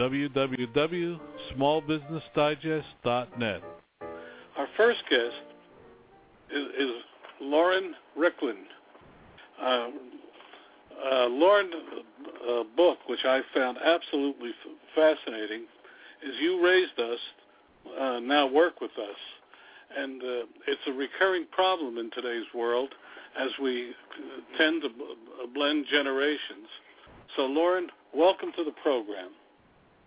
www.smallbusinessdigest.net. Our first guest is, is Lauren Rikleen. Uh, uh, Lauren's uh, book, which I found absolutely f- fascinating, is You Raised Us, uh, Now Work With Us. And uh, it's a recurring problem in today's world as we tend to b- blend generations. So, Lauren, welcome to the program.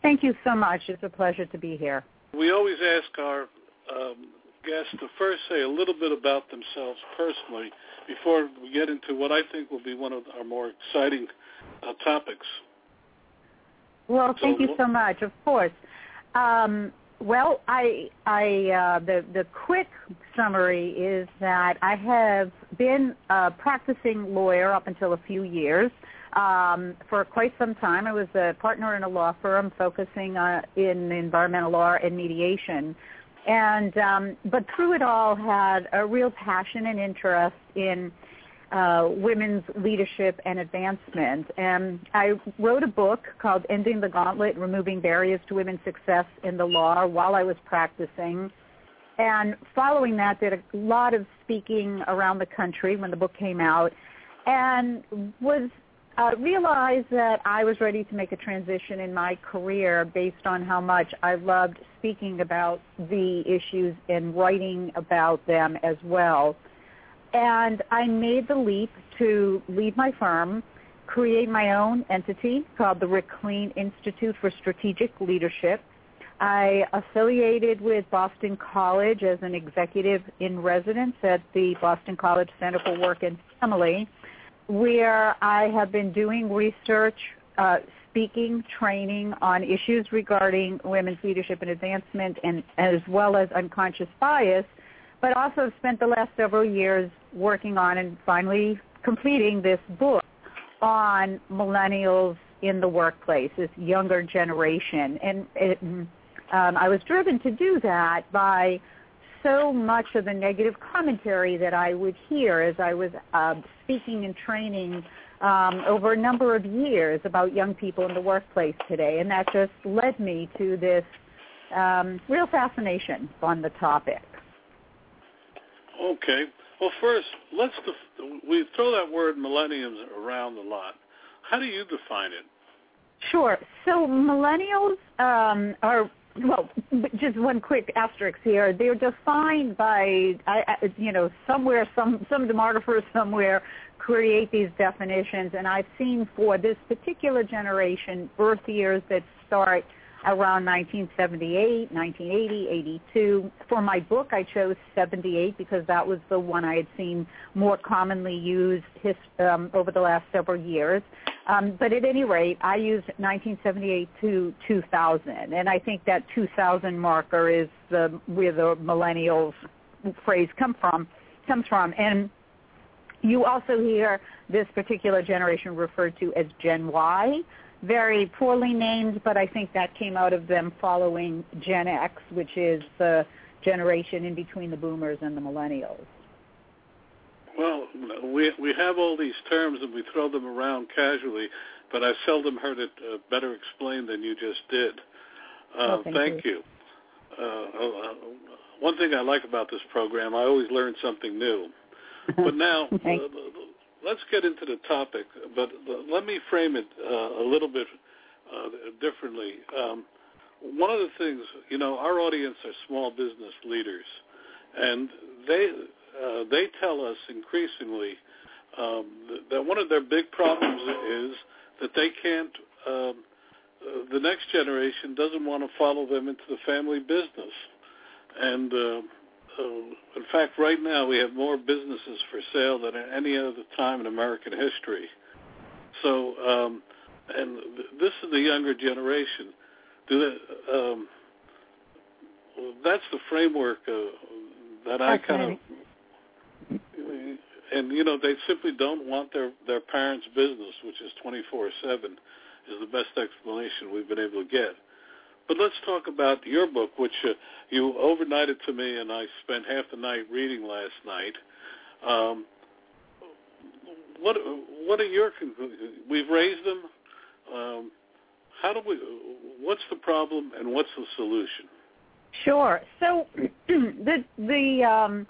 Thank you so much. It's a pleasure to be here. We always ask our um, guests to first say a little bit about themselves personally before we get into what I think will be one of our more exciting uh, topics. Well, thank so, you so much. Of course. Um, well, I, I, uh, the the quick summary is that I have been a practicing lawyer up until a few years um, for quite some time. I was a partner in a law firm focusing uh, in environmental law and mediation, and um, but through it all had a real passion and interest in uh, women's leadership and advancement. And I wrote a book called Ending the Gauntlet, Removing Barriers to Women's Success in the Law while I was practicing. And following that, did a lot of speaking around the country when the book came out and was uh, realized that I was ready to make a transition in my career based on how much I loved speaking about the issues and writing about them as well. And I made the leap to leave my firm, create my own entity called the Rick Clean Institute for Strategic Leadership. I affiliated with Boston College as an executive in residence at the Boston College Center for Work and Family where I have been doing research, uh, speaking, training on issues regarding women's leadership and advancement, and as well as unconscious bias, but also spent the last several years working on and finally completing this book on millennials in the workplace, this younger generation, and it, um, I was driven to do that by so much of the negative commentary that I would hear as I was uh, speaking and training um, over a number of years about young people in the workplace today, and that just led me to this um, real fascination on the topic. Okay. Well, first, let's def- we throw that word millennials around a lot. How do you define it? Sure. So millennials um, are well, just one quick asterisk here. They're defined by, I, you know, somewhere, some some demographers somewhere create these definitions, and I've seen for this particular generation birth years that start around 1978, 1980, 82. For my book, I chose 78 because that was the one I had seen more commonly used his, um, over the last several years. Um, but at any rate, I used 1978 to 2000, and I think that 2000 marker is the where the millennials phrase come from comes from. And you also hear this particular generation referred to as Gen Y, very poorly named, but I think that came out of them following Gen X, which is the generation in between the boomers and the millennials. Well, we we have all these terms and we throw them around casually, but I've seldom heard it uh, better explained than you just did. Uh, thank, thank, you. you. Uh, uh, one thing I like about this program, I always learn something new. But now, uh, let's get into the topic. But let me frame it uh, a little bit differently. Um, one of the things, you know, our audience are small business leaders, and they uh, they tell us increasingly um, that one of their big problems is that they can't. Um, uh, the next generation doesn't want to follow them into the family business, and uh, in fact, right now we have more businesses for sale than at any other time in American history. So, um, and this is the younger generation. Do they, um, that's the framework uh, that I kind of and you know they simply don't want their their parents' business, which is twenty four seven, is the best explanation we've been able to get. But let's talk about your book, which uh, you overnighted to me, and I spent half the night reading last night. Um, what what are your? We've raised them. Um, how do we? What's the problem, and what's the solution? Sure. So the the um,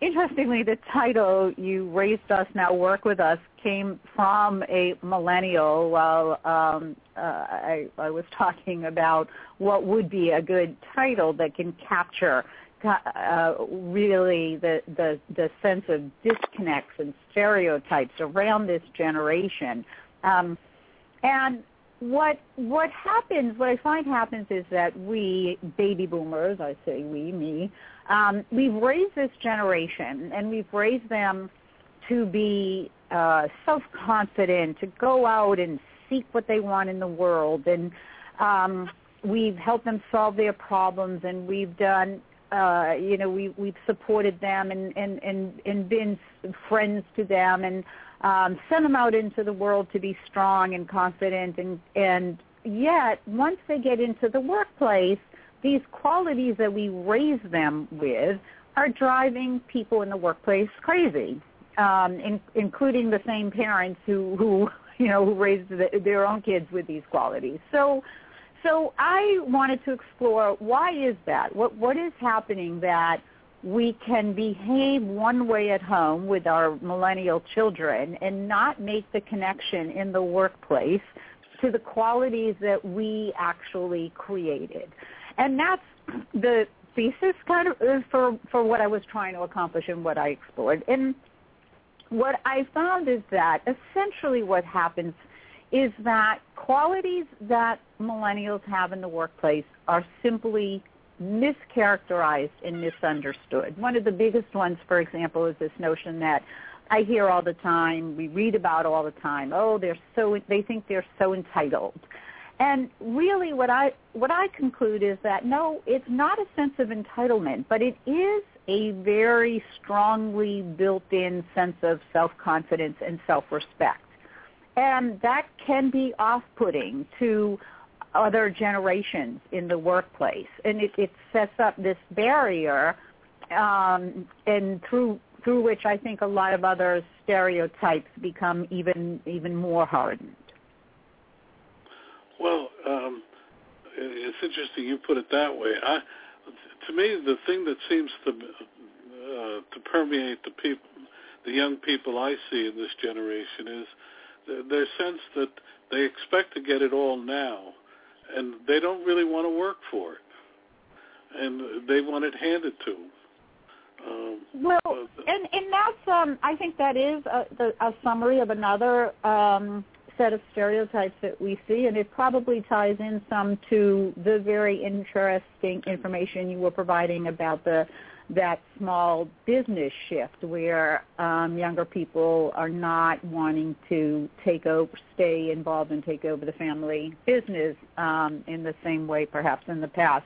interestingly, the title "You Raised Us, Now Work with Us" came from a millennial. While um, uh, I, I was talking about what would be a good title that can capture uh, really the, the the sense of disconnects and stereotypes around this generation. Um, and what what happens, what I find happens is that we baby boomers, I say we, me, um, we've raised this generation, and we've raised them to be uh, self-confident, to go out and seek what they want in the world, and um, we've helped them solve their problems, and we've done, uh, you know, we, we've supported them and, and, and, and been friends to them, and um, sent them out into the world to be strong and confident, and, and yet once they get into the workplace, these qualities that we raise them with are driving people in the workplace crazy, um, in, including the same parents who, who you know, who raised the, their own kids with these qualities. So, so I wanted to explore why is that? What what is happening that we can behave one way at home with our millennial children and not make the connection in the workplace to the qualities that we actually created. And that's the thesis kind of uh, for for what I was trying to accomplish and what I explored. And what I found is that essentially what happens is that qualities that millennials have in the workplace are simply mischaracterized and misunderstood. One of the biggest ones, for example, is this notion that I hear all the time, we read about all the time. Oh, they're so they think they're so entitled. And really what I what I conclude is that no, it's not a sense of entitlement, but it is a very strongly built-in sense of self-confidence and self-respect. And that can be off-putting to other generations in the workplace. And it, it sets up this barrier um, and through through which I think a lot of other stereotypes become even even more hardened. Well, um, it's interesting you put it that way. I, to me, the thing that seems to uh, to permeate the people, the young people I see in this generation is their sense that they expect to get it all now, and they don't really want to work for it, and they want it handed to them. Um, well, and and that's um, I think that is a, the, a summary of another um, set of stereotypes that we see, and it probably ties in some to the very interesting information you were providing about the that small business shift where um, younger people are not wanting to take over, stay involved and take over the family business um, in the same way perhaps in the past.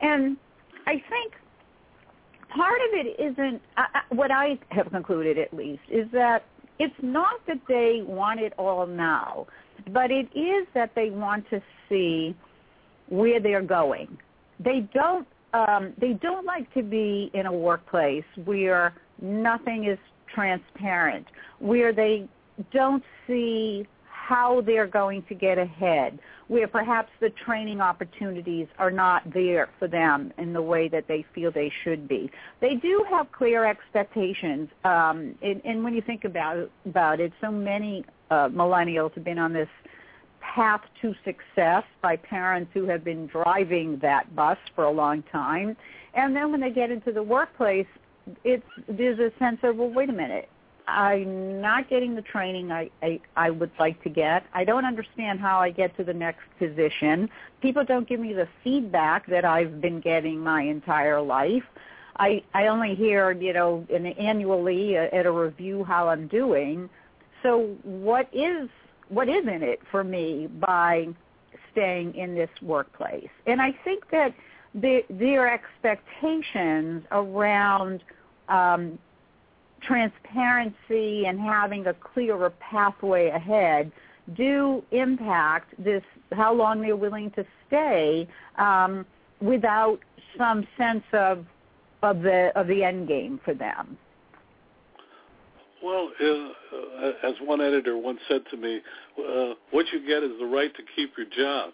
And I think part of it isn't, uh, what I have concluded at least, is that it's not that they want it all now, but it is that they want to see where they're going. They don't um, they don't like to be in a workplace where nothing is transparent, where they don't see how they're going to get ahead, where perhaps the training opportunities are not there for them in the way that they feel they should be. They do have clear expectations, um, and, and when you think about about it, so many uh, millennials have been on this path to success by parents who have been driving that bus for a long time. And then when they get into the workplace, it's there's a sense of well, wait a minute, I'm not getting the training I, I I would like to get. I don't understand how I get to the next position. People don't give me the feedback that I've been getting my entire life. I I only hear you know in, annually at a review how I'm doing. So what is what is in it for me by staying in this workplace? And I think that the, their expectations around um, transparency and having a clearer pathway ahead do impact this how long they're willing to stay um, without some sense of of the of the end game for them. Well, uh, as one editor once said to me, uh, "What you get is the right to keep your job."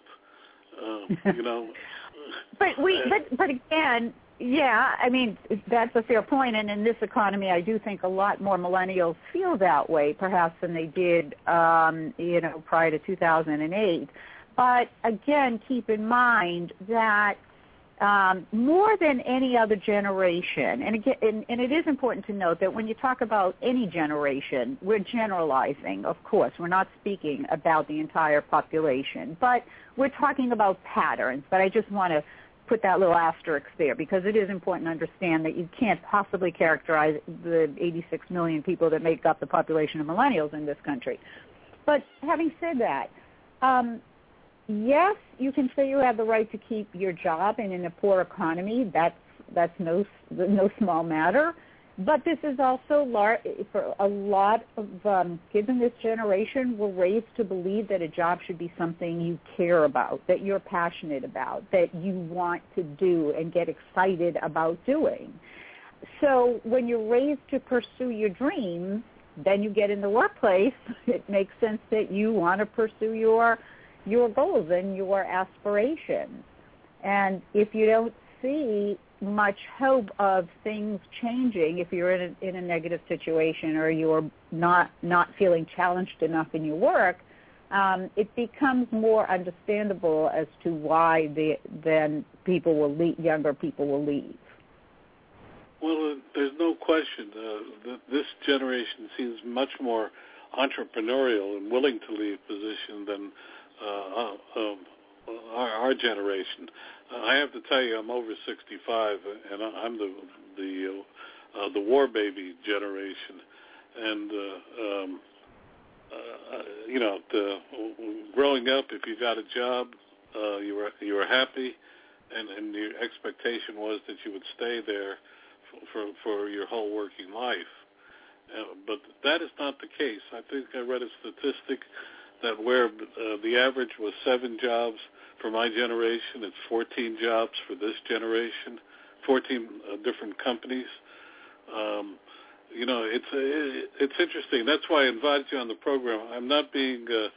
Uh, you know. but we, but but again, yeah, I mean that's a fair point, and in this economy, I do think a lot more millennials feel that way, perhaps than they did, um, you know, prior to 2008. But again, keep in mind that um, more than any other generation, and, again, and, and it is important to note that when you talk about any generation, we're generalizing, of course. We're not speaking about the entire population, but we're talking about patterns. But I just want to put that little asterisk there because it is important to understand that you can't possibly characterize the 86 million people that make up the population of millennials in this country. But having said that, um, yes, you can say you have the right to keep your job, and in a poor economy, that's that's no no small matter. But this is also large for a lot of um, kids in this generation were raised to believe that a job should be something you care about, that you're passionate about, that you want to do and get excited about doing. So when you're raised to pursue your dreams, then you get in the workplace. It makes sense that you want to pursue your your goals and your aspirations. And if you don't see much hope of things changing if you're in a, in a negative situation or you're not not feeling challenged enough in your work, um, it becomes more understandable as to why the, then people will leave, younger people will leave. Well, uh, there's no question. Uh, th- this generation seems much more entrepreneurial and willing to leave position than uh, uh, generation. Uh, I have to tell you, I'm over 65, and I'm the the uh, the war baby generation, and uh, um, uh, you know, the, growing up, if you got a job, uh, you were you were happy, and and your expectation was that you would stay there for for, for your whole working life. Uh, but that is not the case. I think I read a statistic that where uh, the average was seven jobs for my generation, it's 14 jobs for this generation, 14 uh, different companies. Um, you know, it's uh, it's interesting. That's why I invited you on the program. I'm not being. Uh,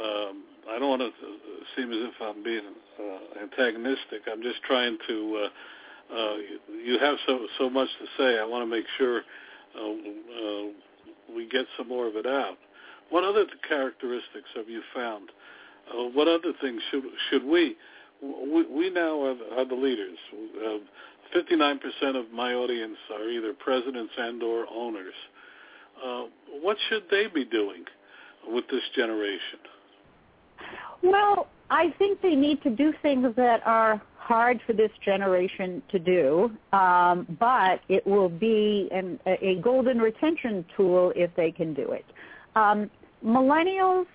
um, I don't want to seem as if I'm being uh, antagonistic. I'm just trying to. Uh, uh, you have so so much to say. I want to make sure uh, uh, we get some more of it out. What other characteristics have you found? Uh, what other things should should we? We, we now are the, are the leaders. Uh, 59% of my audience are either presidents and or owners. Uh, what should they be doing with this generation? Well, I think they need to do things that are hard for this generation to do, um, but it will be an, a golden retention tool if they can do it. Um, millennials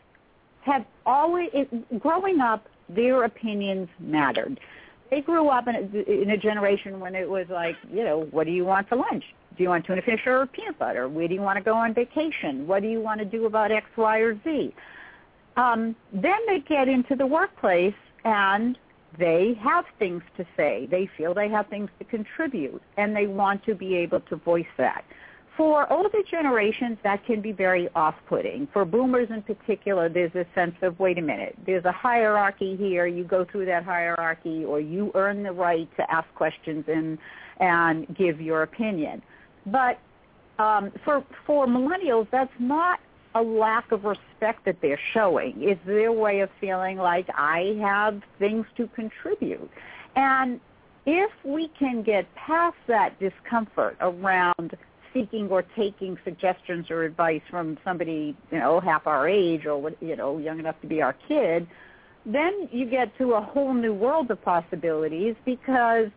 have always, it, growing up, their opinions mattered. They grew up in a, in a generation when it was like, you know, what do you want for lunch? Do you want tuna fish or peanut butter? Where do you want to go on vacation? What do you want to do about X, Y, or Z? Um, then they get into the workplace and they have things to say. They feel they have things to contribute, and they want to be able to voice that. For older generations, that can be very off-putting. For boomers in particular, there's a sense of, wait a minute, there's a hierarchy here. You go through that hierarchy, or you earn the right to ask questions and and give your opinion. But um, for for millennials, that's not a lack of respect that they're showing. It's their way of feeling like I have things to contribute. And if we can get past that discomfort around seeking or taking suggestions or advice from somebody, you know, half our age or you know, young enough to be our kid, then you get to a whole new world of possibilities because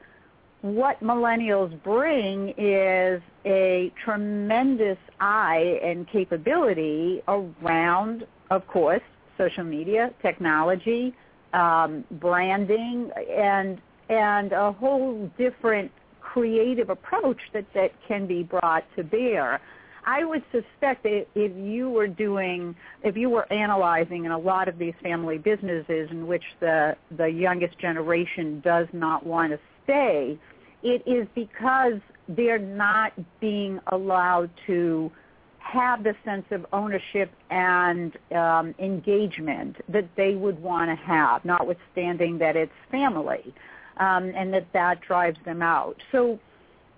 what millennials bring is a tremendous eye and capability around, of course, social media, technology, um, branding, and and a whole different creative approach that, that can be brought to bear. I would suspect that if you were doing, if you were analyzing in a lot of these family businesses in which the, the youngest generation does not want to stay, it is because they're not being allowed to have the sense of ownership and um, engagement that they would want to have, notwithstanding that it's family um, and that that drives them out. So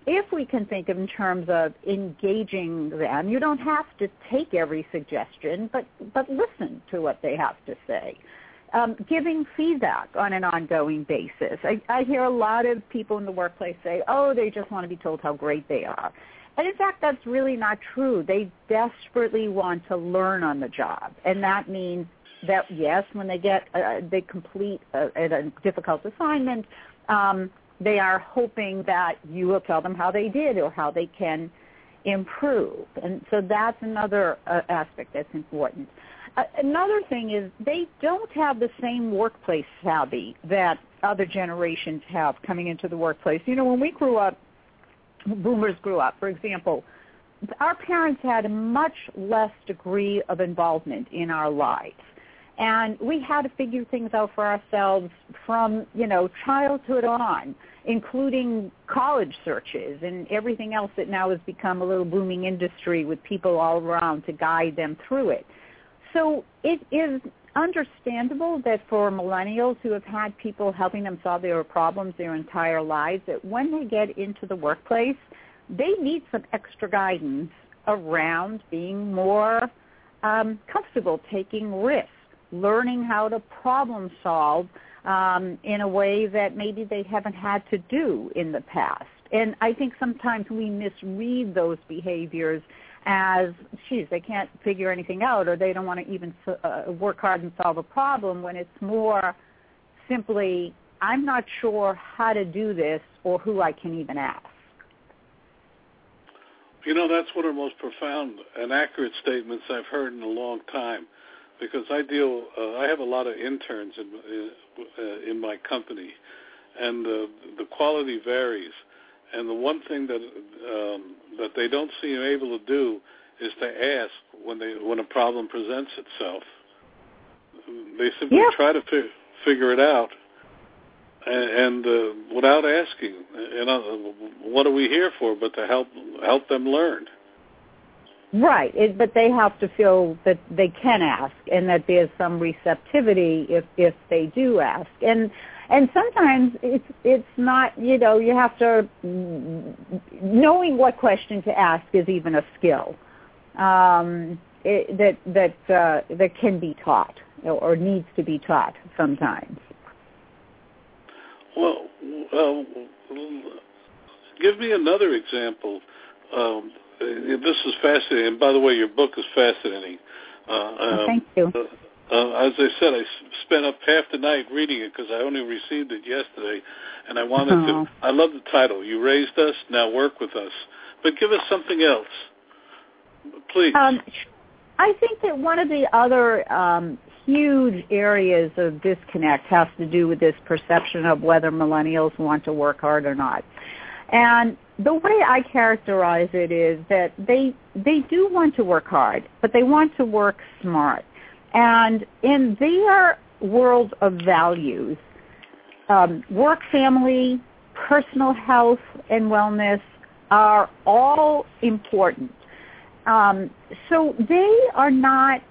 if we can think in terms of engaging them, you don't have to take every suggestion, but, but listen to what they have to say. Um, giving feedback on an ongoing basis. I, I hear a lot of people in the workplace say, oh, they just want to be told how great they are. And in fact, that's really not true. They desperately want to learn on the job. And that means that, yes, when they get, uh, they complete a, a difficult assignment um, they are hoping that you will tell them how they did or how they can improve. And so that's another uh, aspect that's important. Uh, another thing is they don't have the same workplace savvy that other generations have coming into the workplace. You know, when we grew up, boomers grew up, for example, our parents had a much less degree of involvement in our lives and we had to figure things out for ourselves from you know childhood on including college searches and everything else that now has become a little booming industry with people all around to guide them through it. So it is understandable that for millennials who have had people helping them solve their problems their entire lives that when they get into the workplace they need some extra guidance around being more um, comfortable taking risks learning how to problem solve um, in a way that maybe they haven't had to do in the past. And I think sometimes we misread those behaviors as, geez, they can't figure anything out or they don't want to even uh, work hard and solve a problem when it's more simply, I'm not sure how to do this or who I can even ask. You know, that's one of the most profound and accurate statements I've heard in a long time because I deal, uh, I have a lot of interns in uh, in my company, and uh, the quality varies. And the one thing that um, that they don't seem able to do is to ask when they when a problem presents itself. They simply yeah. try to fi- figure it out, and, and uh, without asking. And uh, what are we here for? But to help help them learn. Right, it, but they have to feel that they can ask and that there's some receptivity if if they do ask. And and sometimes it's it's not you know you have to knowing what question to ask is even a skill um, it, that that uh, that can be taught or needs to be taught sometimes. Well, uh, give me another example. Um, this is fascinating. And by the way, your book is fascinating. Uh, um, Thank you. Uh, uh, as I said, I spent up half the night reading it because I only received it yesterday, and I wanted oh. to. I love the title. You raised us, now work with us. But give us something else, please. Um, I think that one of the other um, huge areas of disconnect has to do with this perception of whether millennials want to work hard or not. And the way I characterize it is that they they do want to work hard, but they want to work smart. And in their world of values, um, work, family, personal health, and wellness are all important. Um, so they are not.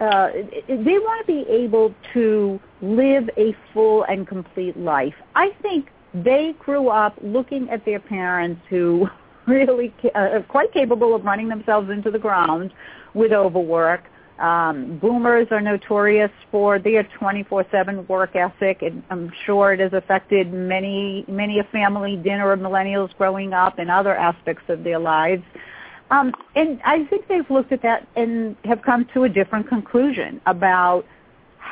Uh, they want to be able to live a full and complete life. I think they grew up looking at their parents who really uh, quite capable of running themselves into the ground with overwork, Um, boomers are notorious for their 24/7 work ethic, and I'm sure it has affected many many a family dinner of millennials growing up and other aspects of their lives. Um, and I think they've looked at that and have come to a different conclusion about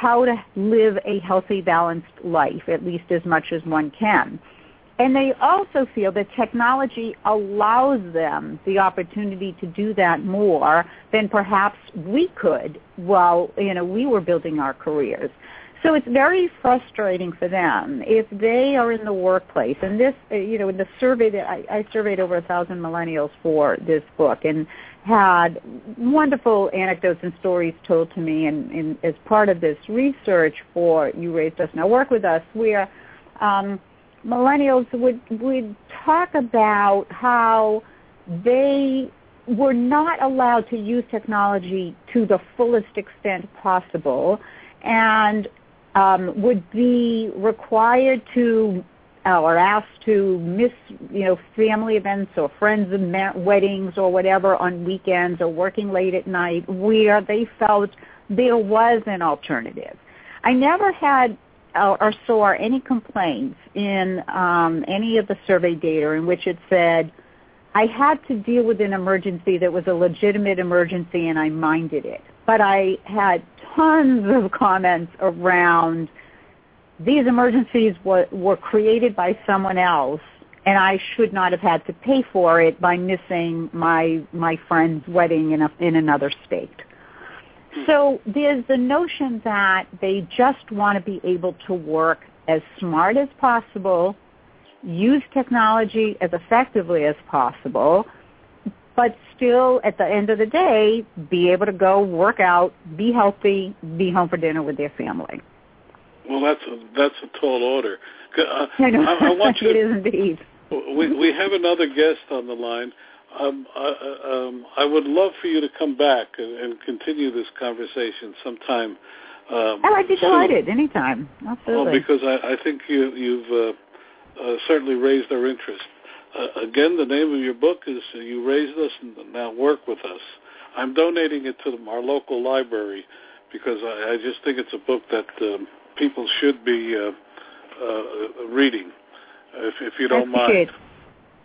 how to live a healthy, balanced life, at least as much as one can. And they also feel that technology allows them the opportunity to do that more than perhaps we could while you know we were building our careers. So it's very frustrating for them if they are in the workplace. And this, you know, in the survey that I, I surveyed over a thousand millennials for this book, and had wonderful anecdotes and stories told to me. And, and as part of this research for You Raised Us Now Work with Us, where um, millennials would would talk about how they were not allowed to use technology to the fullest extent possible and um, would be required to or asked to miss, you know, family events or friends' weddings or whatever on weekends or working late at night where they felt there was an alternative. I never had or saw any complaints in um, any of the survey data in which it said, I had to deal with an emergency that was a legitimate emergency and I minded it. But I had tons of comments around these emergencies were, were created by someone else and I should not have had to pay for it by missing my my friend's wedding in a, in another state. So there's the notion that they just want to be able to work as smart as possible, use technology as effectively as possible, but still at the end of the day be able to go work out, be healthy, be home for dinner with their family. Well, that's a, that's a tall order. Uh, I, know. I, I want you. it to, is indeed. We we have another guest on the line. Um, uh, um, I would love for you to come back and, and continue this conversation sometime. Um, oh, I'd be delighted anytime. Absolutely. Well, because I, I think you, you've uh, uh, certainly raised our interest. Uh, again, the name of your book is uh, "You Raised Us and Now Work with Us." I'm donating it to our local library because I, I just think it's a book that um, people should be uh, uh, reading, if, if you don't mind.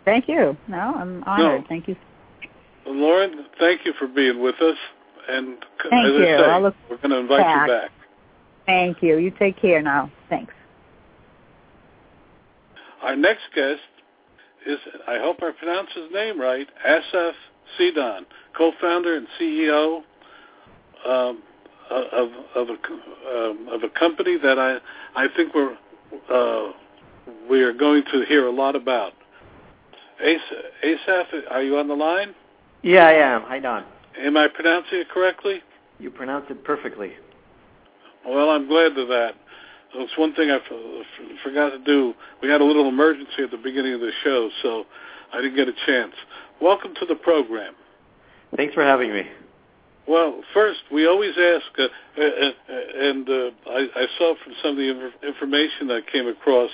Thank you. No, I'm honored. No. Thank you. Lauren, thank you for being with us. And thank as you. I say, we're going to invite back. you back. Thank you. You take care now. Thanks. Our next guest is, I hope I pronounce his name right, Asaf Cidon, co-founder and CEO um, of of a um, of a company that I I think we're uh, we are going to hear a lot about. Asaf, are you on the line? Yeah, I am. Hi, Don. Am I pronouncing it correctly? You pronounce it perfectly. Well, I'm glad of that. It's one thing I f- forgot to do. We had a little emergency at the beginning of the show, so I didn't get a chance. Welcome to the program. Thanks for having me. Well, first, we always ask, uh, uh, uh, and uh, I, I, saw from some of the information that came across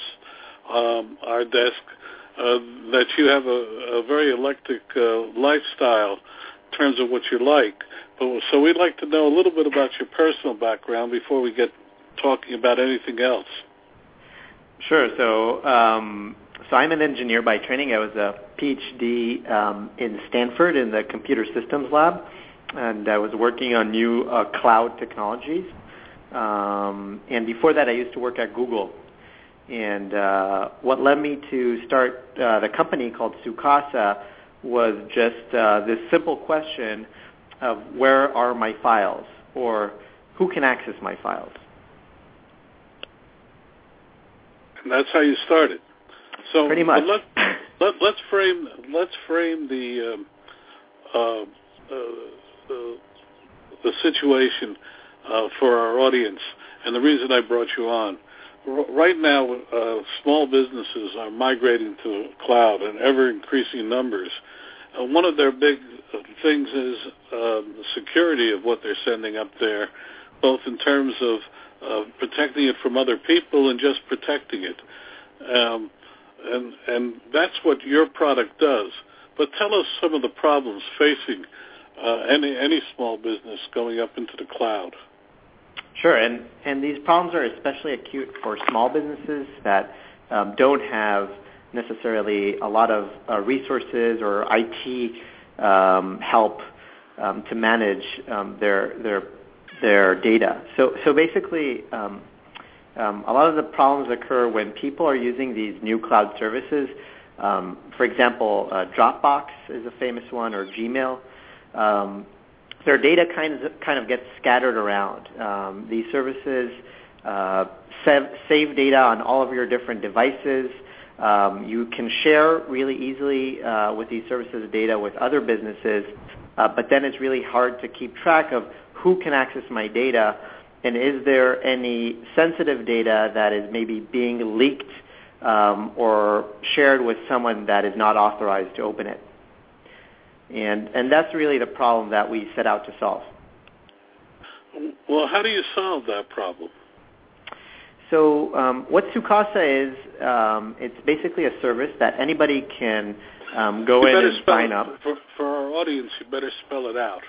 um, our desk uh, that you have a, a very eclectic uh, lifestyle in terms of what you like. But, so we'd like to know a little bit about your personal background before we get talking about anything else. Sure. So, um, so I'm an engineer by training. I was a PhD um, in Stanford in the computer systems lab and I was working on new uh, cloud technologies. Um, and before that, I used to work at Google. And uh, what led me to start uh, the company called Sookasa was just uh, this simple question of where are my files, or who can access my files. And that's how you started. So pretty much. Let, let, let's frame let's frame the um, uh, uh, the, situation uh, for our audience and the reason I brought you on. R- right now, uh, small businesses are migrating to the cloud in ever-increasing numbers. Uh, one of their big things is um, security of what they're sending up there, both in terms of uh, protecting it from other people and just protecting it. Um, and, and that's what your product does. But tell us some of the problems facing uh, any any small business going up into the cloud. Sure, and and these problems are especially acute for small businesses that um, don't have necessarily a lot of uh, resources or IT um, help um, to manage um, their their their data. So so basically. Um, um, a lot of the problems occur when people are using these new cloud services. For example, uh, Dropbox is a famous one, or Gmail. Um, their data kind of kind of gets scattered around. Um, these services uh, save, data on all of your different devices. Um, you can share really easily uh, with these services data with other businesses, uh, but then it's really hard to keep track of who can access my data and is there any sensitive data that is maybe being leaked um, or shared with someone that is not authorized to open it. And, and that's really the problem that we set out to solve. Well, how do you solve that problem? So um, what Sookasa is, um, it's basically a service that anybody can um, go you in and sign up. For, for, our audience, you better spell it out.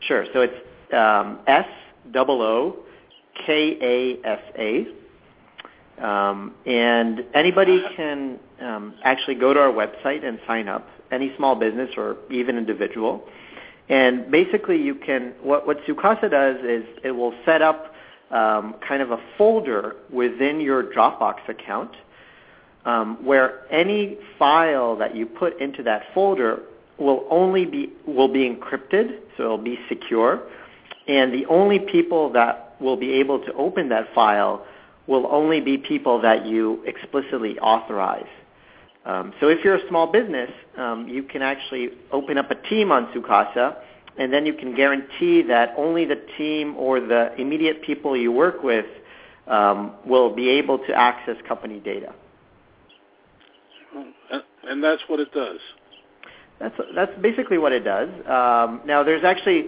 Sure. So it's um, S double O K A S A. Um, and anybody can um, actually go to our website and sign up, any small business or even individual. And basically, you can what what Sookasa does is it will set up um, kind of a folder within your Dropbox account um, where any file that you put into that folder will only be will be encrypted, so it'll be secure, and the only people that will be able to open that file will only be people that you explicitly authorize. Um, so if you're a small business, um, you can actually open up a team on Sookasa, and then you can guarantee that only the team or the immediate people you work with um, will be able to access company data. And that's what it does. That's that's basically what it does. Um, now, there's actually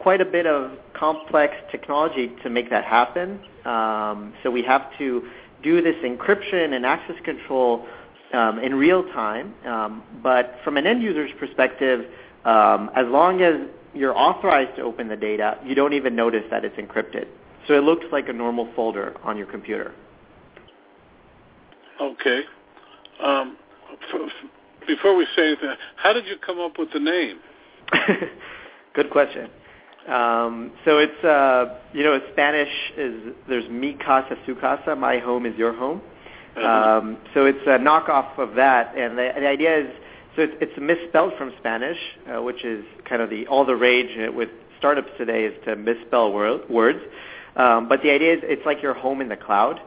quite a bit of complex technology to make that happen. Um, so we have to do this encryption and access control um, in real time. Um, but from an end user's perspective, um, as long as you're authorized to open the data, you don't even notice that it's encrypted. So it looks like a normal folder on your computer. Okay. Um, before we say anything, how did you come up with the name? Good question. Um, so it's uh, you know Spanish is there's mi casa su casa, my home is your home. Um, so it's a knockoff of that, and the, the idea is so it's, it's misspelled from Spanish, uh, which is kind of the all the rage with startups today is to misspell word, words. Um, but the idea is it's like your home in the cloud.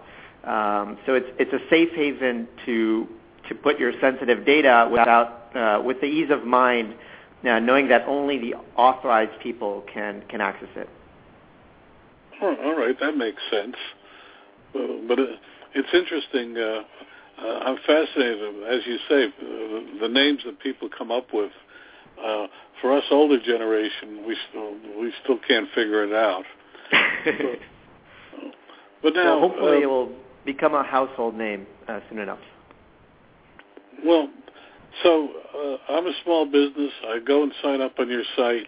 Um, so it's it's a safe haven to to put your sensitive data without uh, with the ease of mind now, knowing that only the authorized people can, can access it. Oh, all right, that makes sense. Uh, but it's interesting. Uh, uh, I'm fascinated, as you say, uh, the names that people come up with. Uh, for us older generation, we still we still can't figure it out. but, but now, well, hopefully, uh, it will become a household name uh, soon enough. Well, so uh, I'm a small business. I go and sign up on your site,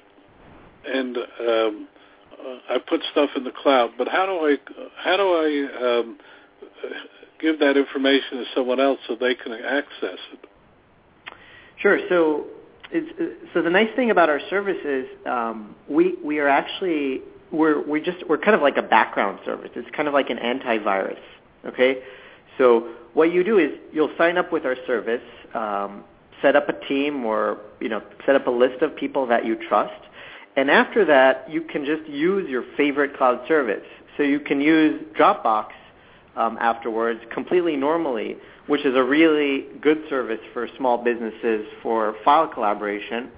and um, uh, I put stuff in the cloud. But how do I how do I um, give that information to someone else so they can access it? Sure. So it's, so the nice thing about our service is um, we we are actually we're we just we're kind of like a background service. It's kind of like an antivirus. Okay. So what you do is you'll sign up with our service. Um, set up a team or you know set up a list of people that you trust and after that you can just use your favorite cloud service so you can use dropbox um, afterwards completely normally which is a really good service for small businesses for file collaboration.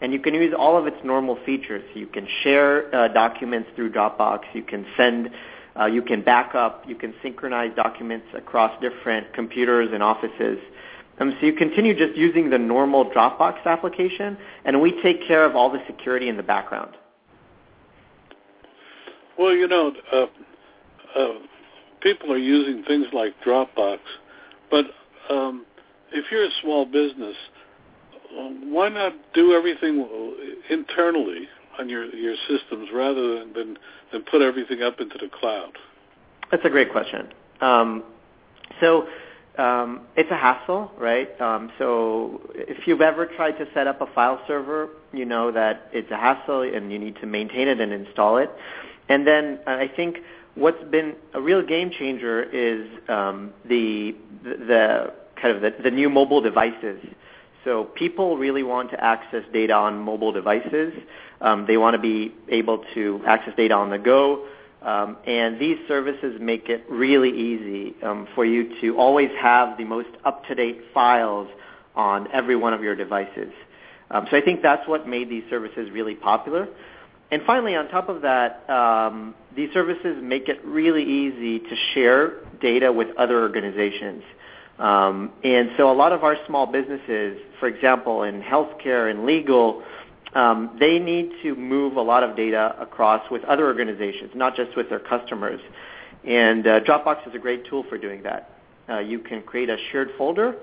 And you can use all of its normal features. You can share uh, documents through dropbox. You can send uh, you can back up. You can synchronize documents across different computers and offices. Um, so you continue just using the normal Dropbox application, and we take care of all the security in the background. Well, you know, uh, uh, people are using things like Dropbox, but um, if you're a small business, why not do everything internally on your your systems rather than than, than put everything up into the cloud? That's a great question. Um, so um, it's a hassle, right? Um, so if you've ever tried to set up a file server, you know that it's a hassle and you need to maintain it and install it. And then uh, I think what's been a real game changer is um, the, the kind of the, the new mobile devices. So people really want to access data on mobile devices. Um, they want to be able to access data on the go. Um, and these services make it really easy um, for you to always have the most up-to-date files on every one of your devices. Um, so I think that's what made these services really popular. And finally, on top of that, um, these services make it really easy to share data with other organizations. Um, and so a lot of our small businesses, for example, in healthcare and legal, um, they need to move a lot of data across with other organizations, not just with their customers. And uh, Dropbox is a great tool for doing that. Uh, you can create a shared folder,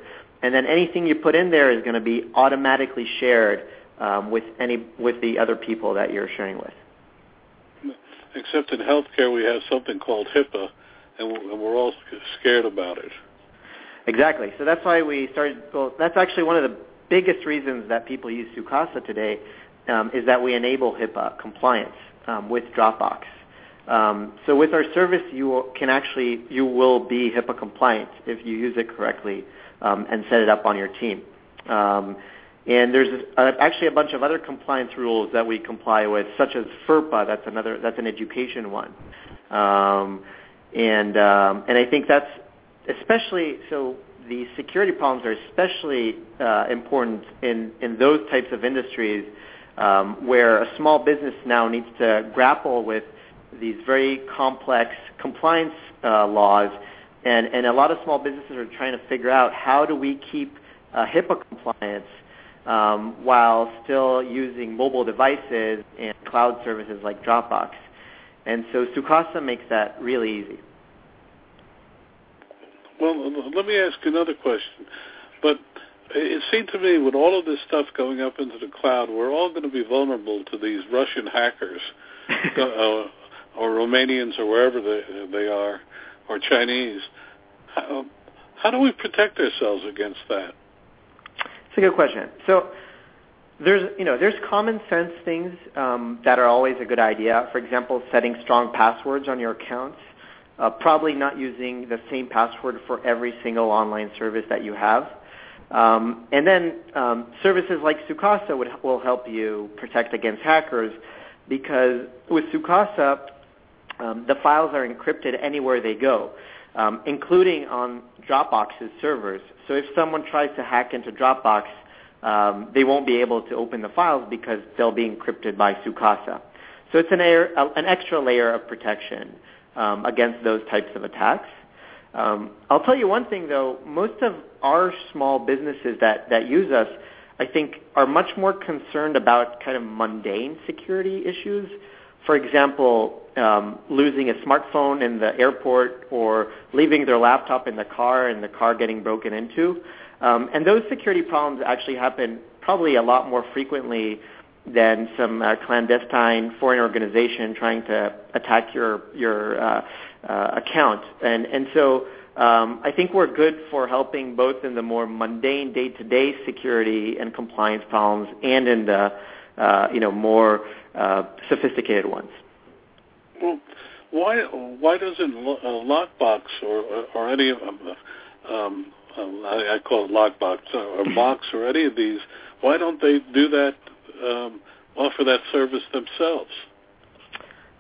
and then anything you put in there is going to be automatically shared um, with any with the other people that you're sharing with. Except in healthcare, we have something called HIPAA, and we're all scared about it. Exactly. So that's why we started. Well, that's actually one of the biggest reasons that people use Sookasa today um, is that we enable HIPAA compliance um, with Dropbox. Um, so with our service, you can actually you will be HIPAA compliant if you use it correctly um, and set it up on your team. Um, and there's actually a bunch of other compliance rules that we comply with, such as FERPA. That's another. That's an education one. Um, and um, and I think that's especially so. The security problems are especially uh, important in in those types of industries um, where a small business now needs to grapple with these very complex compliance uh, laws, and and a lot of small businesses are trying to figure out how do we keep uh, HIPAA compliance um, while still using mobile devices and cloud services like Dropbox. And so Sookasa makes that really easy. Well, let me ask another question. But it seemed to me with all of this stuff going up into the cloud, we're all going to be vulnerable to these Russian hackers uh, or Romanians or wherever they, they are or Chinese. How, how do we protect ourselves against that? It's a good question. So there's you know there's common sense things um, that are always a good idea. For example, setting strong passwords on your accounts. Uh, probably not using the same password for every single online service that you have. Um, and then um, services like Sookasa would, will help you protect against hackers because with Sookasa, um, the files are encrypted anywhere they go, um, including on Dropbox's servers. So if someone tries to hack into Dropbox, um, they won't be able to open the files because they'll be encrypted by Sookasa. So it's an, air, an extra layer of protection um, against those types of attacks. Um, I'll tell you one thing though, most of our small businesses that, that use us, I think, are much more concerned about kind of mundane security issues. For example, um, losing a smartphone in the airport or leaving their laptop in the car and the car getting broken into. Um, and those security problems actually happen probably a lot more frequently than some uh, clandestine foreign organization trying to attack your your uh, uh, account. And and so um, I think we're good for helping both in the more mundane day-to-day security and compliance problems, and in the uh, you know more uh, sophisticated ones. Well, why why doesn't uh, Lockbox or or any of them, um, um, I, I call it Lockbox or Box or any of these, why don't they do that um, offer that service themselves?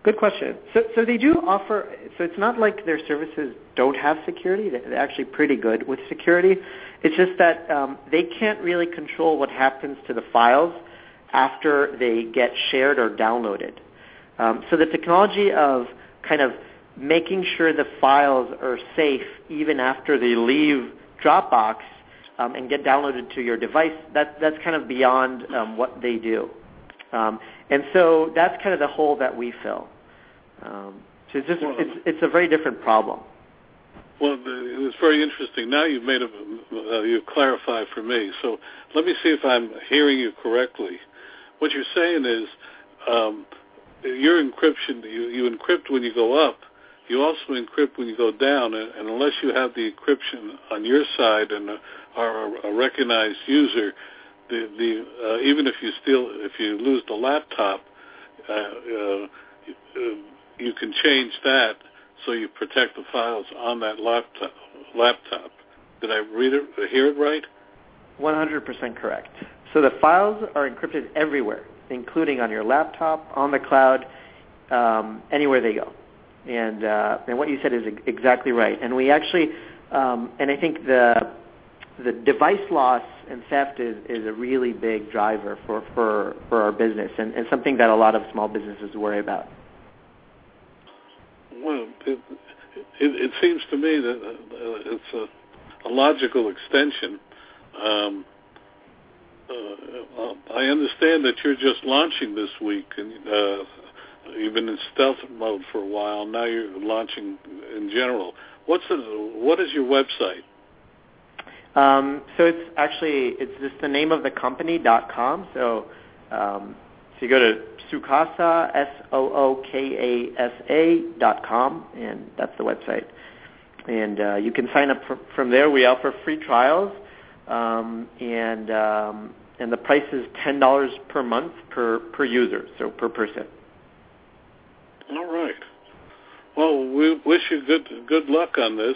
Good question. So, so they do offer. So it's not like their services don't have security. They're actually pretty good with security. It's just that um, they can't really control what happens to the files after they get shared or downloaded. Um, so the technology of kind of making sure the files are safe even after they leave Dropbox um, and get downloaded to your device, that, that's kind of beyond um, what they do. Um, and so that's kind of the hole that we fill. Um, so it's just well, it's it's a very different problem. Well, it's very interesting. Now you've made a uh, you've clarified for me. So let me see if I'm hearing you correctly. What you're saying is um, your encryption, you, you encrypt when you go up. You also encrypt when you go down, and, and unless you have the encryption on your side and are a, a recognized user, the the uh, even if you steal, if you lose the laptop, uh, uh, you can change that so you protect the files on that laptop. Laptop. Did I read it? Hear it right? 100% correct. So the files are encrypted everywhere, including on your laptop, on the cloud, um, anywhere they go. And uh, and what you said is exactly right. And we actually, um, and I think the the device loss and theft is, is a really big driver for, for, for our business and, and something that a lot of small businesses worry about. Well, it, it, it seems to me that uh, it's a, a logical extension. Um, I understand that you're just launching this week, and uh, you've been in stealth mode for a while. Now you're launching in general. What's the, what is your website? Um, so it's actually it's just the name of the company dot com. So um, so you go to Sookasa S O O K A S A dot com, and that's the website. And uh, you can sign up for, from there. We offer free trials, um, and um, and the price is ten dollars per month per per user, so per person. All right. Well, we wish you good good luck on this.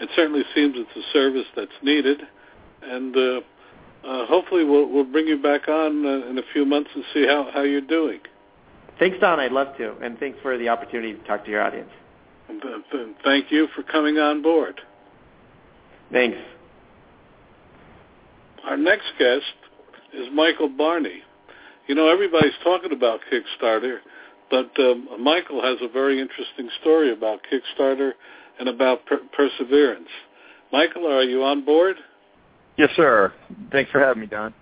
It certainly seems it's a service that's needed, and uh, uh, hopefully we'll we'll bring you back on uh, in a few months and see how how you're doing. Thanks, Don. I'd love to, and thanks for the opportunity to talk to your audience. And, thank you for coming on board. Thanks. Our next guest is Michael Barney. You know, everybody's talking about Kickstarter but um, Michael has a very interesting story about Kickstarter and about per- perseverance. Michael, are you on board? Yes, sir. Thanks for having me, Don.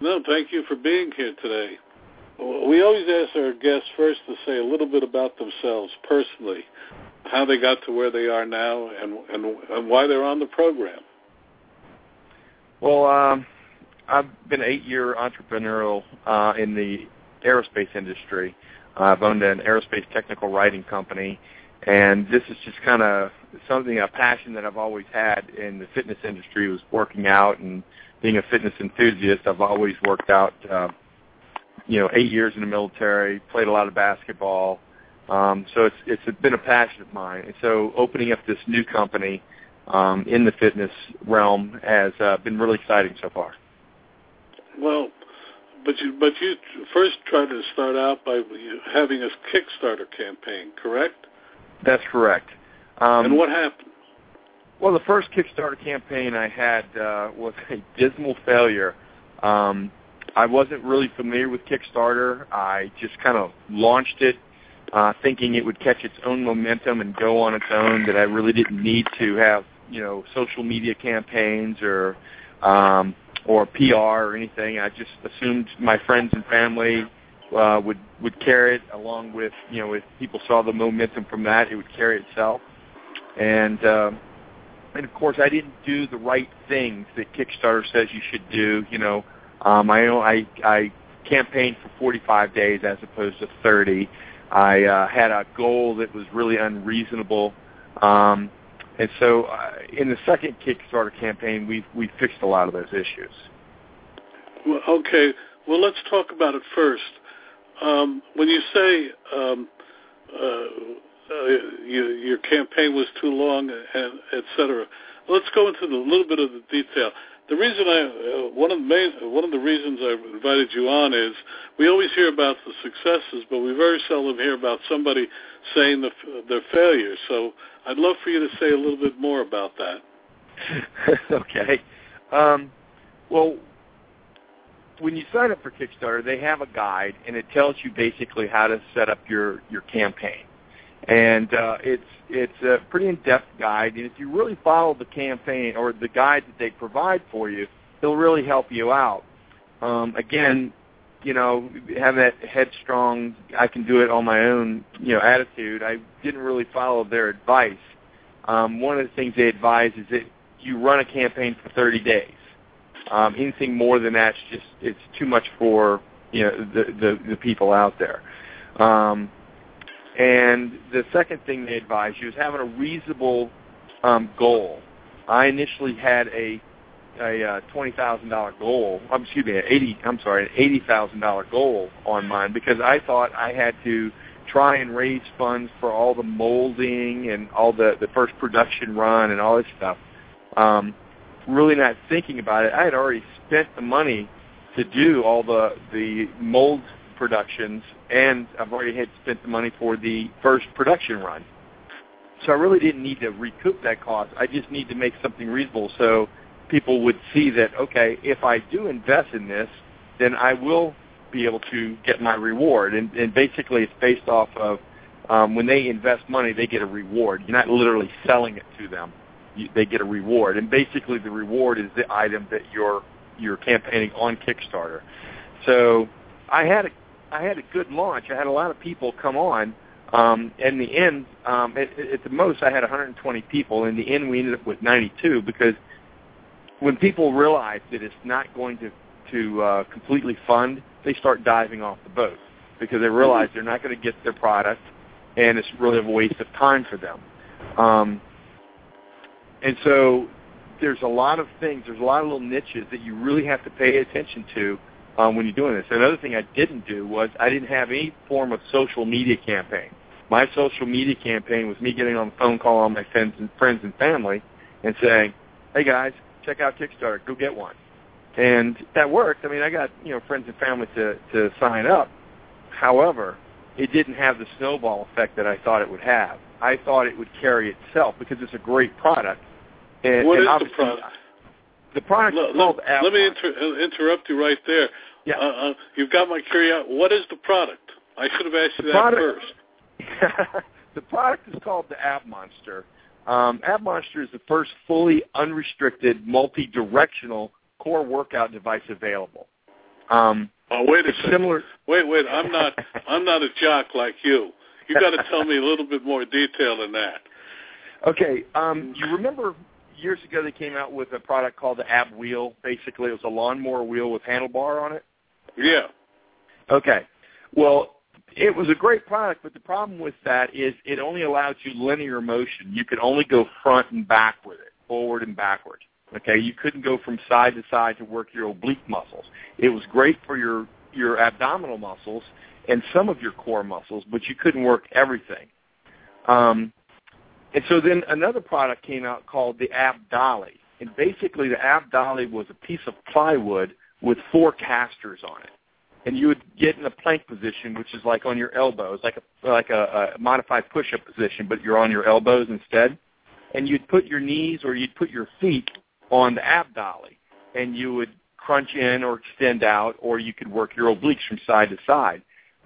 No, thank you for being here today. We always ask our guests first to say a little bit about themselves personally, how they got to where they are now, and and, and why they're on the program. Well, um, I've been an eight-year entrepreneurial uh, in the aerospace industry. I've owned an aerospace technical writing company, and this is just kind of something a passion that I've always had in the fitness industry was working out and being a fitness enthusiast. I've always worked out. Uh, you know, eight years in the military, played a lot of basketball. Um, so it's it's been a passion of mine. And so opening up this new company um, in the fitness realm has uh, been really exciting so far. Well, but you but you first tried to start out by having a Kickstarter campaign, correct? That's correct. Um, and what happened? Well, the first Kickstarter campaign I had uh, was a dismal failure. Um, I wasn't really familiar with Kickstarter. I just kind of launched it, uh, thinking it would catch its own momentum and go on its own. That I really didn't need to have, you know, social media campaigns or um, or PR or anything. I just assumed my friends and family uh, would would carry it along with you know if people saw the momentum from that, it would carry itself. And uh, and of course, I didn't do the right things that Kickstarter says you should do. You know, um, I I I campaigned for 45 days as opposed to 30. I uh, had a goal that was really unreasonable. Um, and so, uh, in the second Kickstarter campaign, we've we fixed a lot of those issues. Well, okay. Well, let's talk about it first. Um, when you say um, uh, uh, you, your campaign was too long, and et cetera, let's go into a little bit of the detail. The reason I uh, one of the main one of the reasons I invited you on is we always hear about the successes, but we very seldom hear about somebody saying the, their failures. So I'd love for you to say a little bit more about that. okay. Um, well, when you sign up for Kickstarter, they have a guide, and it tells you basically how to set up your your campaign. And uh, it's it's a pretty in-depth guide, and if you really follow the campaign or the guide that they provide for you, it'll really help you out. Um, again, you know, have that headstrong, I can do it on my own, you know, attitude. I didn't really follow their advice. Um, one of the things they advise is that you run a campaign for 30 days. Um, anything more than that's just it's too much for you know the the, the people out there. Um, and the second thing they advise you is having a reasonable um, goal. I initially had a a uh, twenty thousand dollar goal. Um, excuse me, an eighty. I'm sorry, an eighty thousand dollar goal on mine because I thought I had to try and raise funds for all the molding and all the the first production run and all this stuff. Um, really not thinking about it. I had already spent the money to do all the the mold productions, and I've already had spent the money for the first production run. So I really didn't need to recoup that cost. I just need to make something reasonable so people would see that okay, if I do invest in this, then I will be able to get my reward. And, and basically, it's based off of um, when they invest money, they get a reward. You're not literally selling it to them; you, they get a reward. And basically, the reward is the item that you're you're campaigning on Kickstarter. So I had a I had a good launch. I had a lot of people come on. Um, in the end, um, at, at the most, I had 120 people. In the end, we ended up with 92 because when people realize that it's not going to to uh, completely fund, they start diving off the boat because they realize they're not going to get their product, and it's really a waste of time for them. Um, and so there's a lot of things, there's a lot of little niches that you really have to pay attention to um, when you're doing this. Another thing I didn't do was I didn't have any form of social media campaign. My social media campaign was me getting on the phone call on my friends and friends and family and saying, "Hey guys, check out Kickstarter. Go get one." And that worked. I mean, I got you know friends and family to to sign up. However, it didn't have the snowball effect that I thought it would have. I thought it would carry itself because it's a great product. And, what and is the product? The product called let, let me inter- interrupt you right there. Yeah. Uh, uh, you've got my curiosity. What is the product? I should have asked you the that product, first. the product is called the Ab Monster. Um, Ab Monster is the first fully unrestricted, multi-directional core workout device available. Um, oh, wait a second. Similar. Wait, wait. I'm not. I'm not a jock like you. You got to tell me a little bit more detail than that. Okay. Um, you remember years ago they came out with a product called the Ab Wheel. Basically, it was a lawnmower wheel with handlebar on it. Yeah. Okay. Well, it was a great product, but the problem with that is it only allowed you linear motion. You could only go front and back with it, forward and backward. Okay, you couldn't go from side to side to work your oblique muscles. It was great for your your abdominal muscles and some of your core muscles, but you couldn't work everything. Um, and so then another product came out called the Ab Dolly, and basically the Ab Dolly was a piece of plywood with four casters on it, and you would get in a plank position, which is like on your elbows, like a like a, a modified push-up position, but you're on your elbows instead, and you'd put your knees or you'd put your feet on the ab dolly, and you would crunch in or extend out, or you could work your obliques from side to side.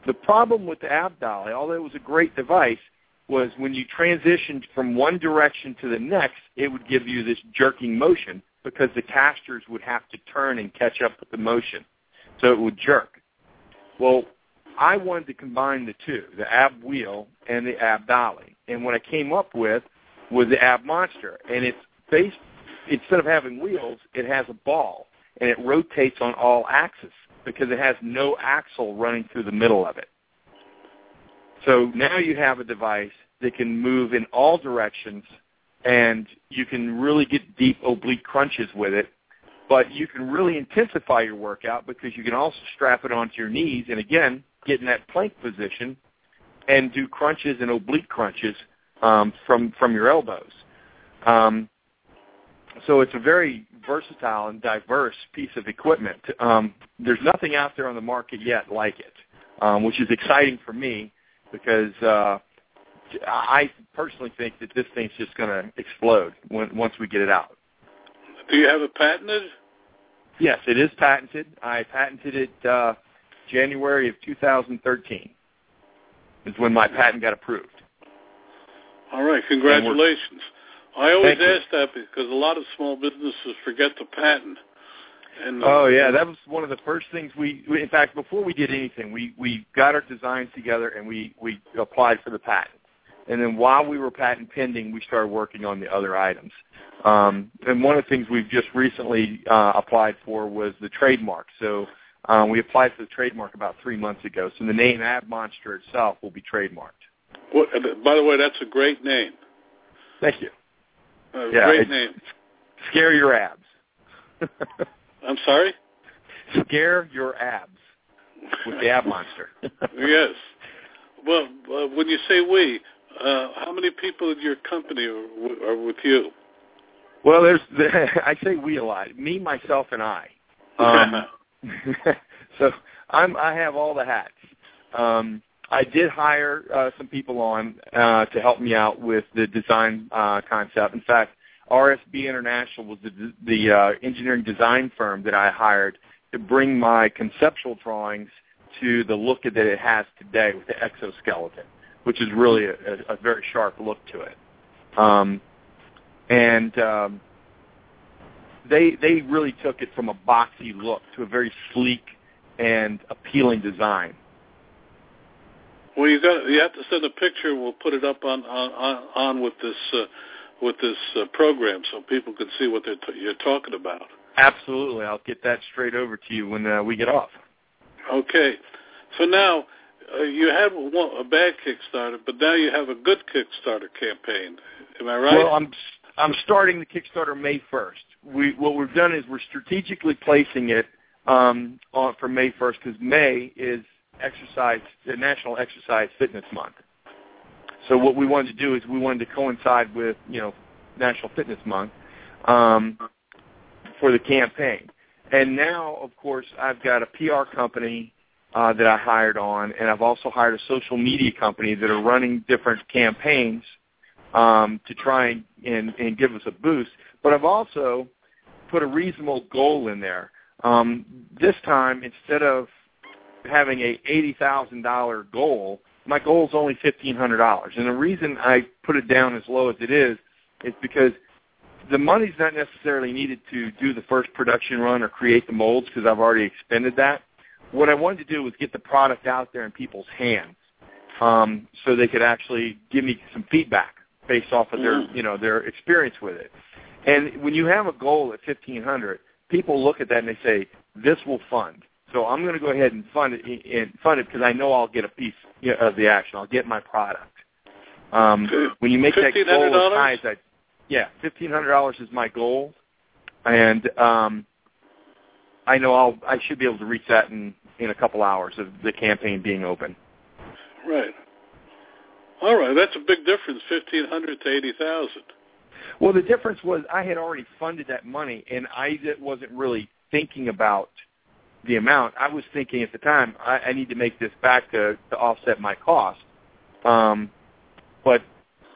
The problem with the ab dolly, although it was a great device, was when you transitioned from one direction to the next, it would give you this jerking motion because the casters would have to turn and catch up with the motion. So it would jerk. Well, I wanted to combine the two, the ab wheel and the ab dolly. And what I came up with was the ab monster. And it's based instead of having wheels, it has a ball, and it rotates on all axes because it has no axle running through the middle of it. So now you have a device that can move in all directions, and you can really get deep oblique crunches with it. But you can really intensify your workout because you can also strap it onto your knees, and again, get in that plank position and do crunches and oblique crunches um, from from your elbows. Um, so it's a very versatile and diverse piece of equipment. Um, there's nothing out there on the market yet like it, um, which is exciting for me because uh, I personally think that this thing's just going to explode when, once we get it out. Do you have it patented? Yes, it is patented. I patented it uh, January of 2013. Is when my patent got approved. All right, congratulations. I always Thank you. ask that because a lot of small businesses forget the patent. And, uh, Oh yeah, that was one of the first things we, we. In fact, before we did anything, we we got our designs together and we we applied for the patent. And then while we were patent pending, we started working on the other items. Um, and one of the things we've just recently uh, applied for was the trademark. So Um, we applied for the trademark about three months ago, so the name Ab Monster itself will be trademarked. What, by the way, that's a great name. Thank you. Uh, Yeah, great name. Scare your abs. I'm sorry. Scare your abs with the Ab Monster. yes. Well, uh, when you say we, uh, how many people in your company are, are with you? Well, there's I say we a lot. Me, myself, and I. Um, so I'm I have all the hats. Um, I did hire uh, some people on uh, to help me out with the design uh, concept. In fact, RSB International was the, the uh, engineering design firm that I hired to bring my conceptual drawings to the look that it has today with the exoskeleton, which is really a, a, a very sharp look to it. Um, and um, they they really took it from a boxy look to a very sleek and appealing design. Well, you got you have to send a picture. We'll put it up on on on, with this uh, with this uh, program so people can see what they're t- you're talking about. Absolutely, I'll get that straight over to you when uh, we get off. Okay. So now uh, you had one, a bad Kickstarter, but now you have a good Kickstarter campaign. Am I right? Well, I'm I'm starting the Kickstarter May 1st. We what we've done is we're strategically placing it um, on for May 1st because May is exercise the National Exercise Fitness Month. So what we wanted to do is we wanted to coincide with you know National Fitness Month um, for the campaign. And now, of course, I've got a PR company uh, that I hired on, and I've also hired a social media company that are running different campaigns um, to try and, and, and give us a boost. But I've also put a reasonable goal in there. Um, this time, instead of having a eighty thousand dollar goal, my goal is only fifteen hundred dollars. And the reason I put it down as low as it is is because the money's not necessarily needed to do the first production run or create the molds because I've already expended that. What I wanted to do was get the product out there in people's hands, um, so they could actually give me some feedback based off of their, you know, their experience with it. And when you have a goal at fifteen hundred, people look at that and they say, "This will fund." So I'm going to go ahead and fund it and fund it because I know I'll get a piece of the action. I'll get my product. Um, when you make that goal as $1,500? high as I, yeah, fifteen hundred dollars is my goal, and um, I know I'll I should be able to reach that in in a couple hours of the campaign being open. right. All right, that's a big difference, fifteen hundred to eighty thousand. Well, the difference was I had already funded that money, and I wasn't really thinking about the amount. I was thinking at the time I, I need to make this back to, to offset my cost. Um, but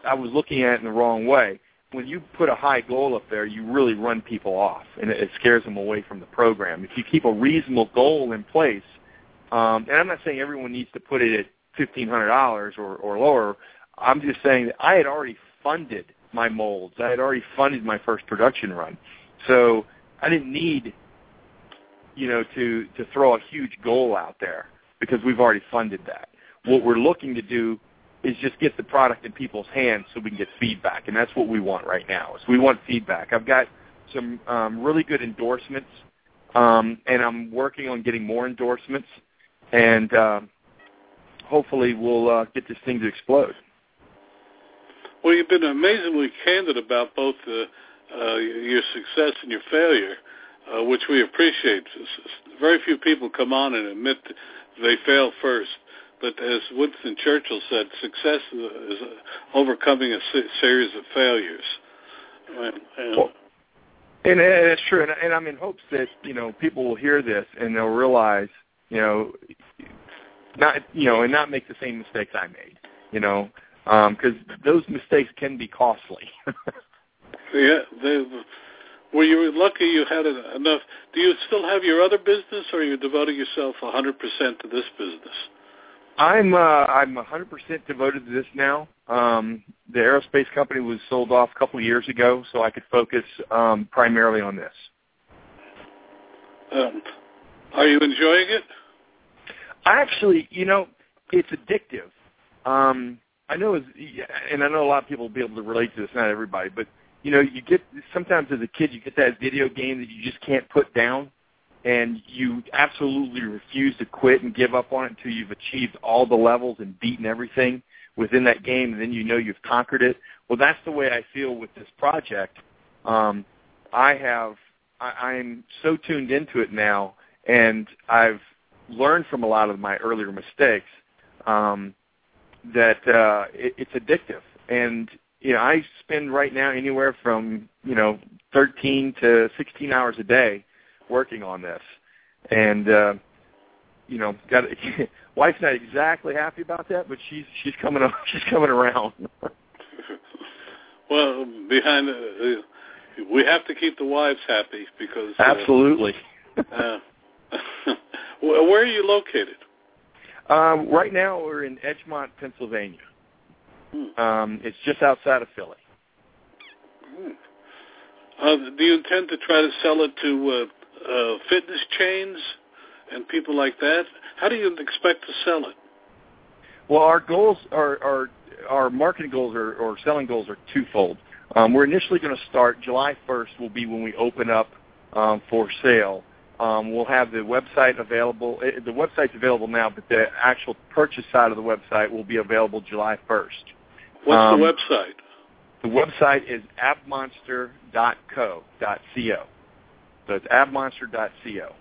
I was looking at it in the wrong way. When you put a high goal up there, you really run people off, and it, it scares them away from the program. If you keep a reasonable goal in place, um, and I'm not saying everyone needs to put it at fifteen hundred dollars or, or lower. I'm just saying that I had already funded my molds. I had already funded my first production run, so I didn't need, you know, to to throw a huge goal out there because we've already funded that. What we're looking to do is just get the product in people's hands so we can get feedback, and that's what we want right now. Is we want feedback. I've got some um, really good endorsements, um, and I'm working on getting more endorsements, and um, hopefully we'll uh, get this thing to explode. Well, you've been amazingly candid about both uh, uh, your success and your failure, uh, which we appreciate. Very few people come on and admit they fail first. But as Winston Churchill said, success is overcoming a series of failures. And, and Well, And, it's true, and, and I'm in hopes that you know people will hear this and they'll realize, you know, not you know, and not make the same mistakes I made, you know, because those mistakes can be costly. yeah, they, were you lucky you had enough? Do you still have your other business, or are you devoting yourself 100% to this business? I'm uh, I'm 100% devoted to this now. Um, the aerospace company was sold off a couple of years ago, so I could focus um, primarily on this. Um, are you enjoying it? I actually, you know, it's addictive. Um, I know, it's, and I know a lot of people will be able to relate to this. Not everybody, but you know, you get sometimes as a kid, you get that video game that you just can't put down. and you absolutely refuse to quit and give up on it until you've achieved all the levels and beaten everything within that game, and then you know you've conquered it. Well, that's the way I feel with this project. Um, I have, I, I'm so tuned into it now, and I've learned from a lot of my earlier mistakes um, that uh, it, it's addictive. And you know, I spend right now anywhere from you know 13 to 16 hours a day working on this, and uh, you know, got wife's not exactly happy about that, but she's she's coming up, she's coming around. well, behind uh, we have to keep the wives happy because uh, absolutely. uh, where are you located? Um, right now, we're in Edgemont, Pennsylvania. Hmm. Um, it's just outside of Philly. Hmm. Uh, do you intend to try to sell it to uh, uh, fitness chains and people like that? How do you expect to sell it? Well, our goals are, are our marketing goals are, or selling goals are twofold. Um, we're initially going to start July 1st will be when we open up um, for sale. Um, we'll have the website available. Eh, the website's available now, but the actual purchase side of the website will be available July 1st. What's the um, website? The website is abmonster.co.co. So it's abmonster.co.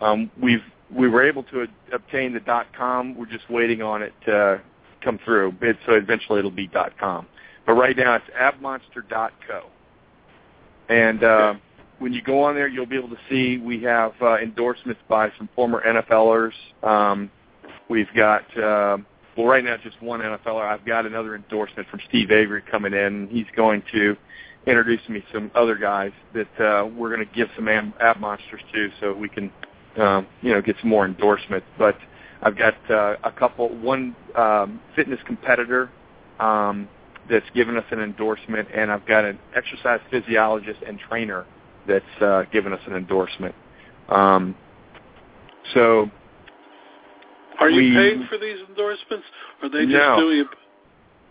Um, we've we were able to obtain the .com. We're just waiting on it to come through. So eventually it'll be .com. But right now it's abmonster.co. And uh, when you go on there, you'll be able to see we have uh, endorsements by some former NFLers. Um, we've got uh, well, right now just one NFLer. I've got another endorsement from Steve Avery coming in. He's going to introduce me some other guys that uh, we're going to give some ab, ab monsters to, so we can um, you know get some more endorsements. But I've got uh, a couple, one um, fitness competitor um, that's given us an endorsement, and I've got an exercise physiologist and trainer that's uh, given us an endorsement. Um, so, are you we, paying for these endorsements, or are they just no, doing it?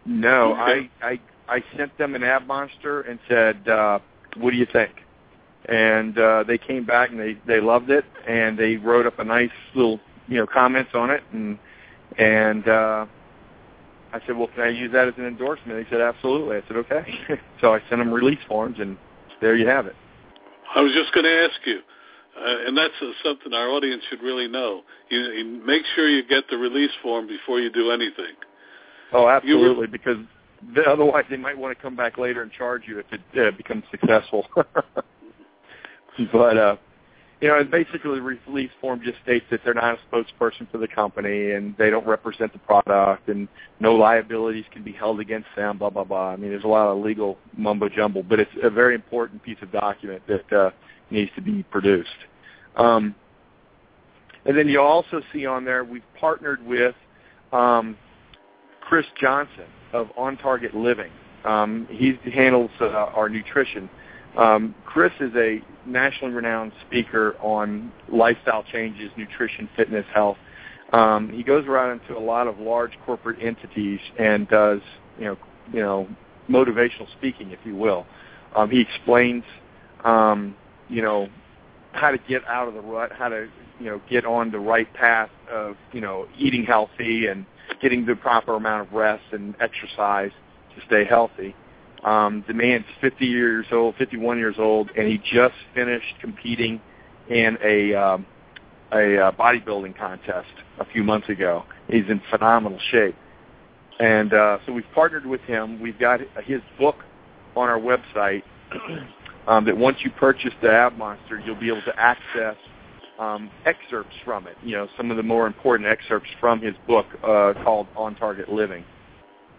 No, okay. I, I I sent them an ab monster and said, uh, "What do you think?" And uh, they came back and they they loved it, and they wrote up a nice little you know comments on it, and and uh, I said, well, can I use that as an endorsement? They said, absolutely. I said, okay. so I sent them release forms, and there you have it. I was just going to ask you, uh, and that's uh, something our audience should really know. You, you make sure you get the release form before you do anything. Oh, absolutely, because otherwise they might want to come back later and charge you if it uh, becomes successful. but uh, you know, basically the release form just states that they're not a spokesperson for the company and they don't represent the product and no liabilities can be held against them, blah, blah, blah. I mean, there's a lot of legal mumbo-jumbo, but it's a very important piece of document that uh, needs to be produced. Um, and then you also see on there we've partnered with um, Chris Johnson of On Target Living. Um, he handles uh, our nutrition. Um, Chris is a nationally renowned speaker on lifestyle changes, nutrition, fitness, health. Um, he goes around into a lot of large corporate entities and does, you know, you know, motivational speaking, if you will. Um, he explains, um, you know, how to get out of the rut, how to, you know, get on the right path of, you know, eating healthy and getting the proper amount of rest and exercise to stay healthy. Um, the man's 50 years old, 51 years old, and he just finished competing in a um, a uh, bodybuilding contest a few months ago. He's in phenomenal shape, and uh, so we've partnered with him. We've got his book on our website. um, that once you purchase the Ab Monster, you'll be able to access um, excerpts from it. You know, some of the more important excerpts from his book uh, called On Target Living.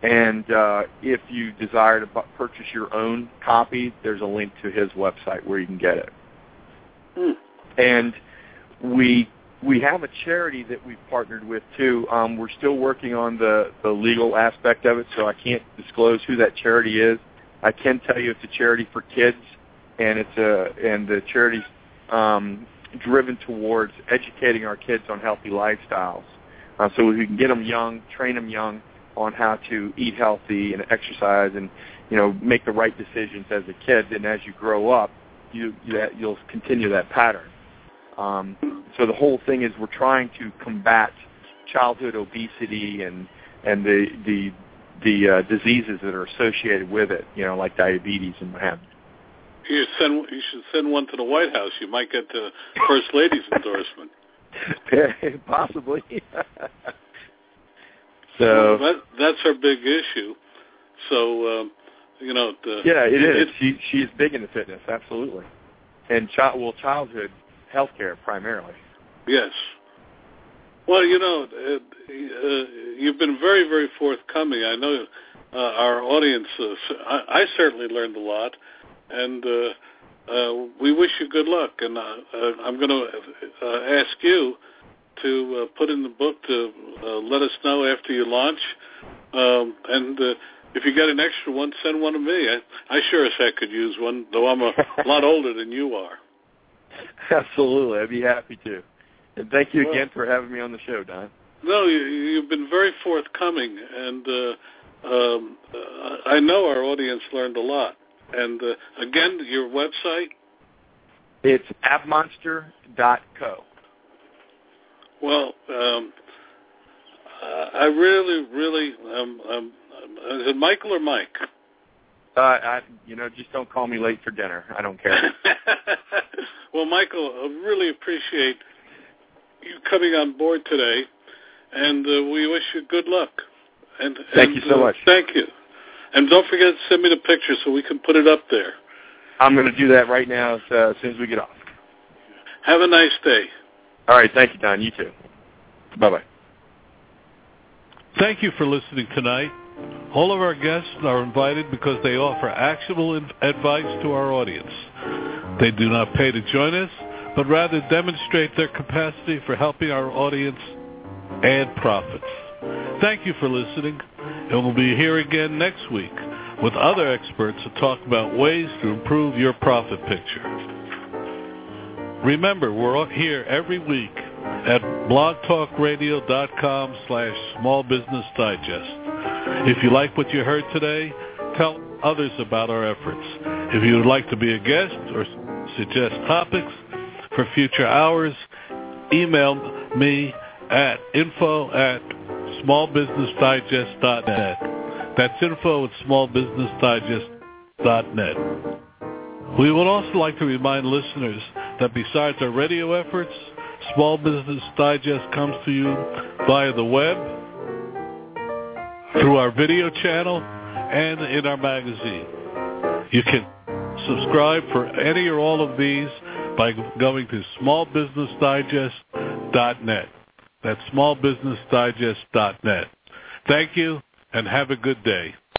And uh, if you desire to bu- purchase your own copy, there's a link to his website where you can get it. Hmm. And we we have a charity that we've partnered with too. Um, we're still working on the the legal aspect of it, so I can't disclose who that charity is. I can tell you it's a charity for kids, and it's a and the charity's um, driven towards educating our kids on healthy lifestyles, uh, so we can get them young, train them young, on how to eat healthy and exercise and you know make the right decisions as a kid and as you grow up you, you you'll continue that pattern Um, so the whole thing is we're trying to combat childhood obesity and and the the the uh, diseases that are associated with it, you know, like diabetes and what have you. You send you should send one to the White House. You might get the first lady's endorsement. Possibly. so that that's her big issue. So um, you know, the, yeah, it is. She she's big into fitness, absolutely, and child well childhood health care primarily. Yes. Well, you know, uh, uh, you've been very, very forthcoming. I know uh, our audience. Uh, I, I certainly learned a lot, and uh, uh, we wish you good luck. And uh, uh, I'm going to uh, ask you to uh, put in the book to uh, let us know after you launch. Um, and uh, if you got an extra one, send one to me. I, I sure as heck could use one, though I'm a lot older than you are. Absolutely, I'd be happy to. And thank you again for having me on the show, Don. No, you, you've been very forthcoming, and uh, um, uh, I know our audience learned a lot. And uh, again, your website? It's abmonster.co. Well, um, I really, really, um, um, is it Michael or Mike? Uh, I, you know, just don't call me late for dinner. I don't care. well, Michael, I really appreciate you coming on board today, and uh, we wish you good luck. And thank and, you so uh, much. Thank you, and don't forget to send me the picture so we can put it up there. I'm going to do that right now as, uh, as soon as we get off. Have a nice day. All right, thank you, Don. You too. Bye bye. Thank you for listening tonight. All of our guests are invited because they offer actionable advice to our audience. They do not pay to join us, but rather demonstrate their capacity for helping our audience add profits. Thank you for listening, and we'll be here again next week with other experts to talk about ways to improve your profit picture. Remember, we're here every week at blogtalkradio.com slash small business digest. If you like what you heard today, tell others about our efforts. If you would like to be a guest or suggest topics for future hours, email me at info at smallbusinessdigest.net. That's info at smallbusinessdigest.net. We would also like to remind listeners that besides our radio efforts, Small Business Digest comes to you via the web, through our video channel, and in our magazine. You can subscribe for any or all of these by going to smallbusinessdigest.net. That's smallbusinessdigest.net. Thank you and have a good day.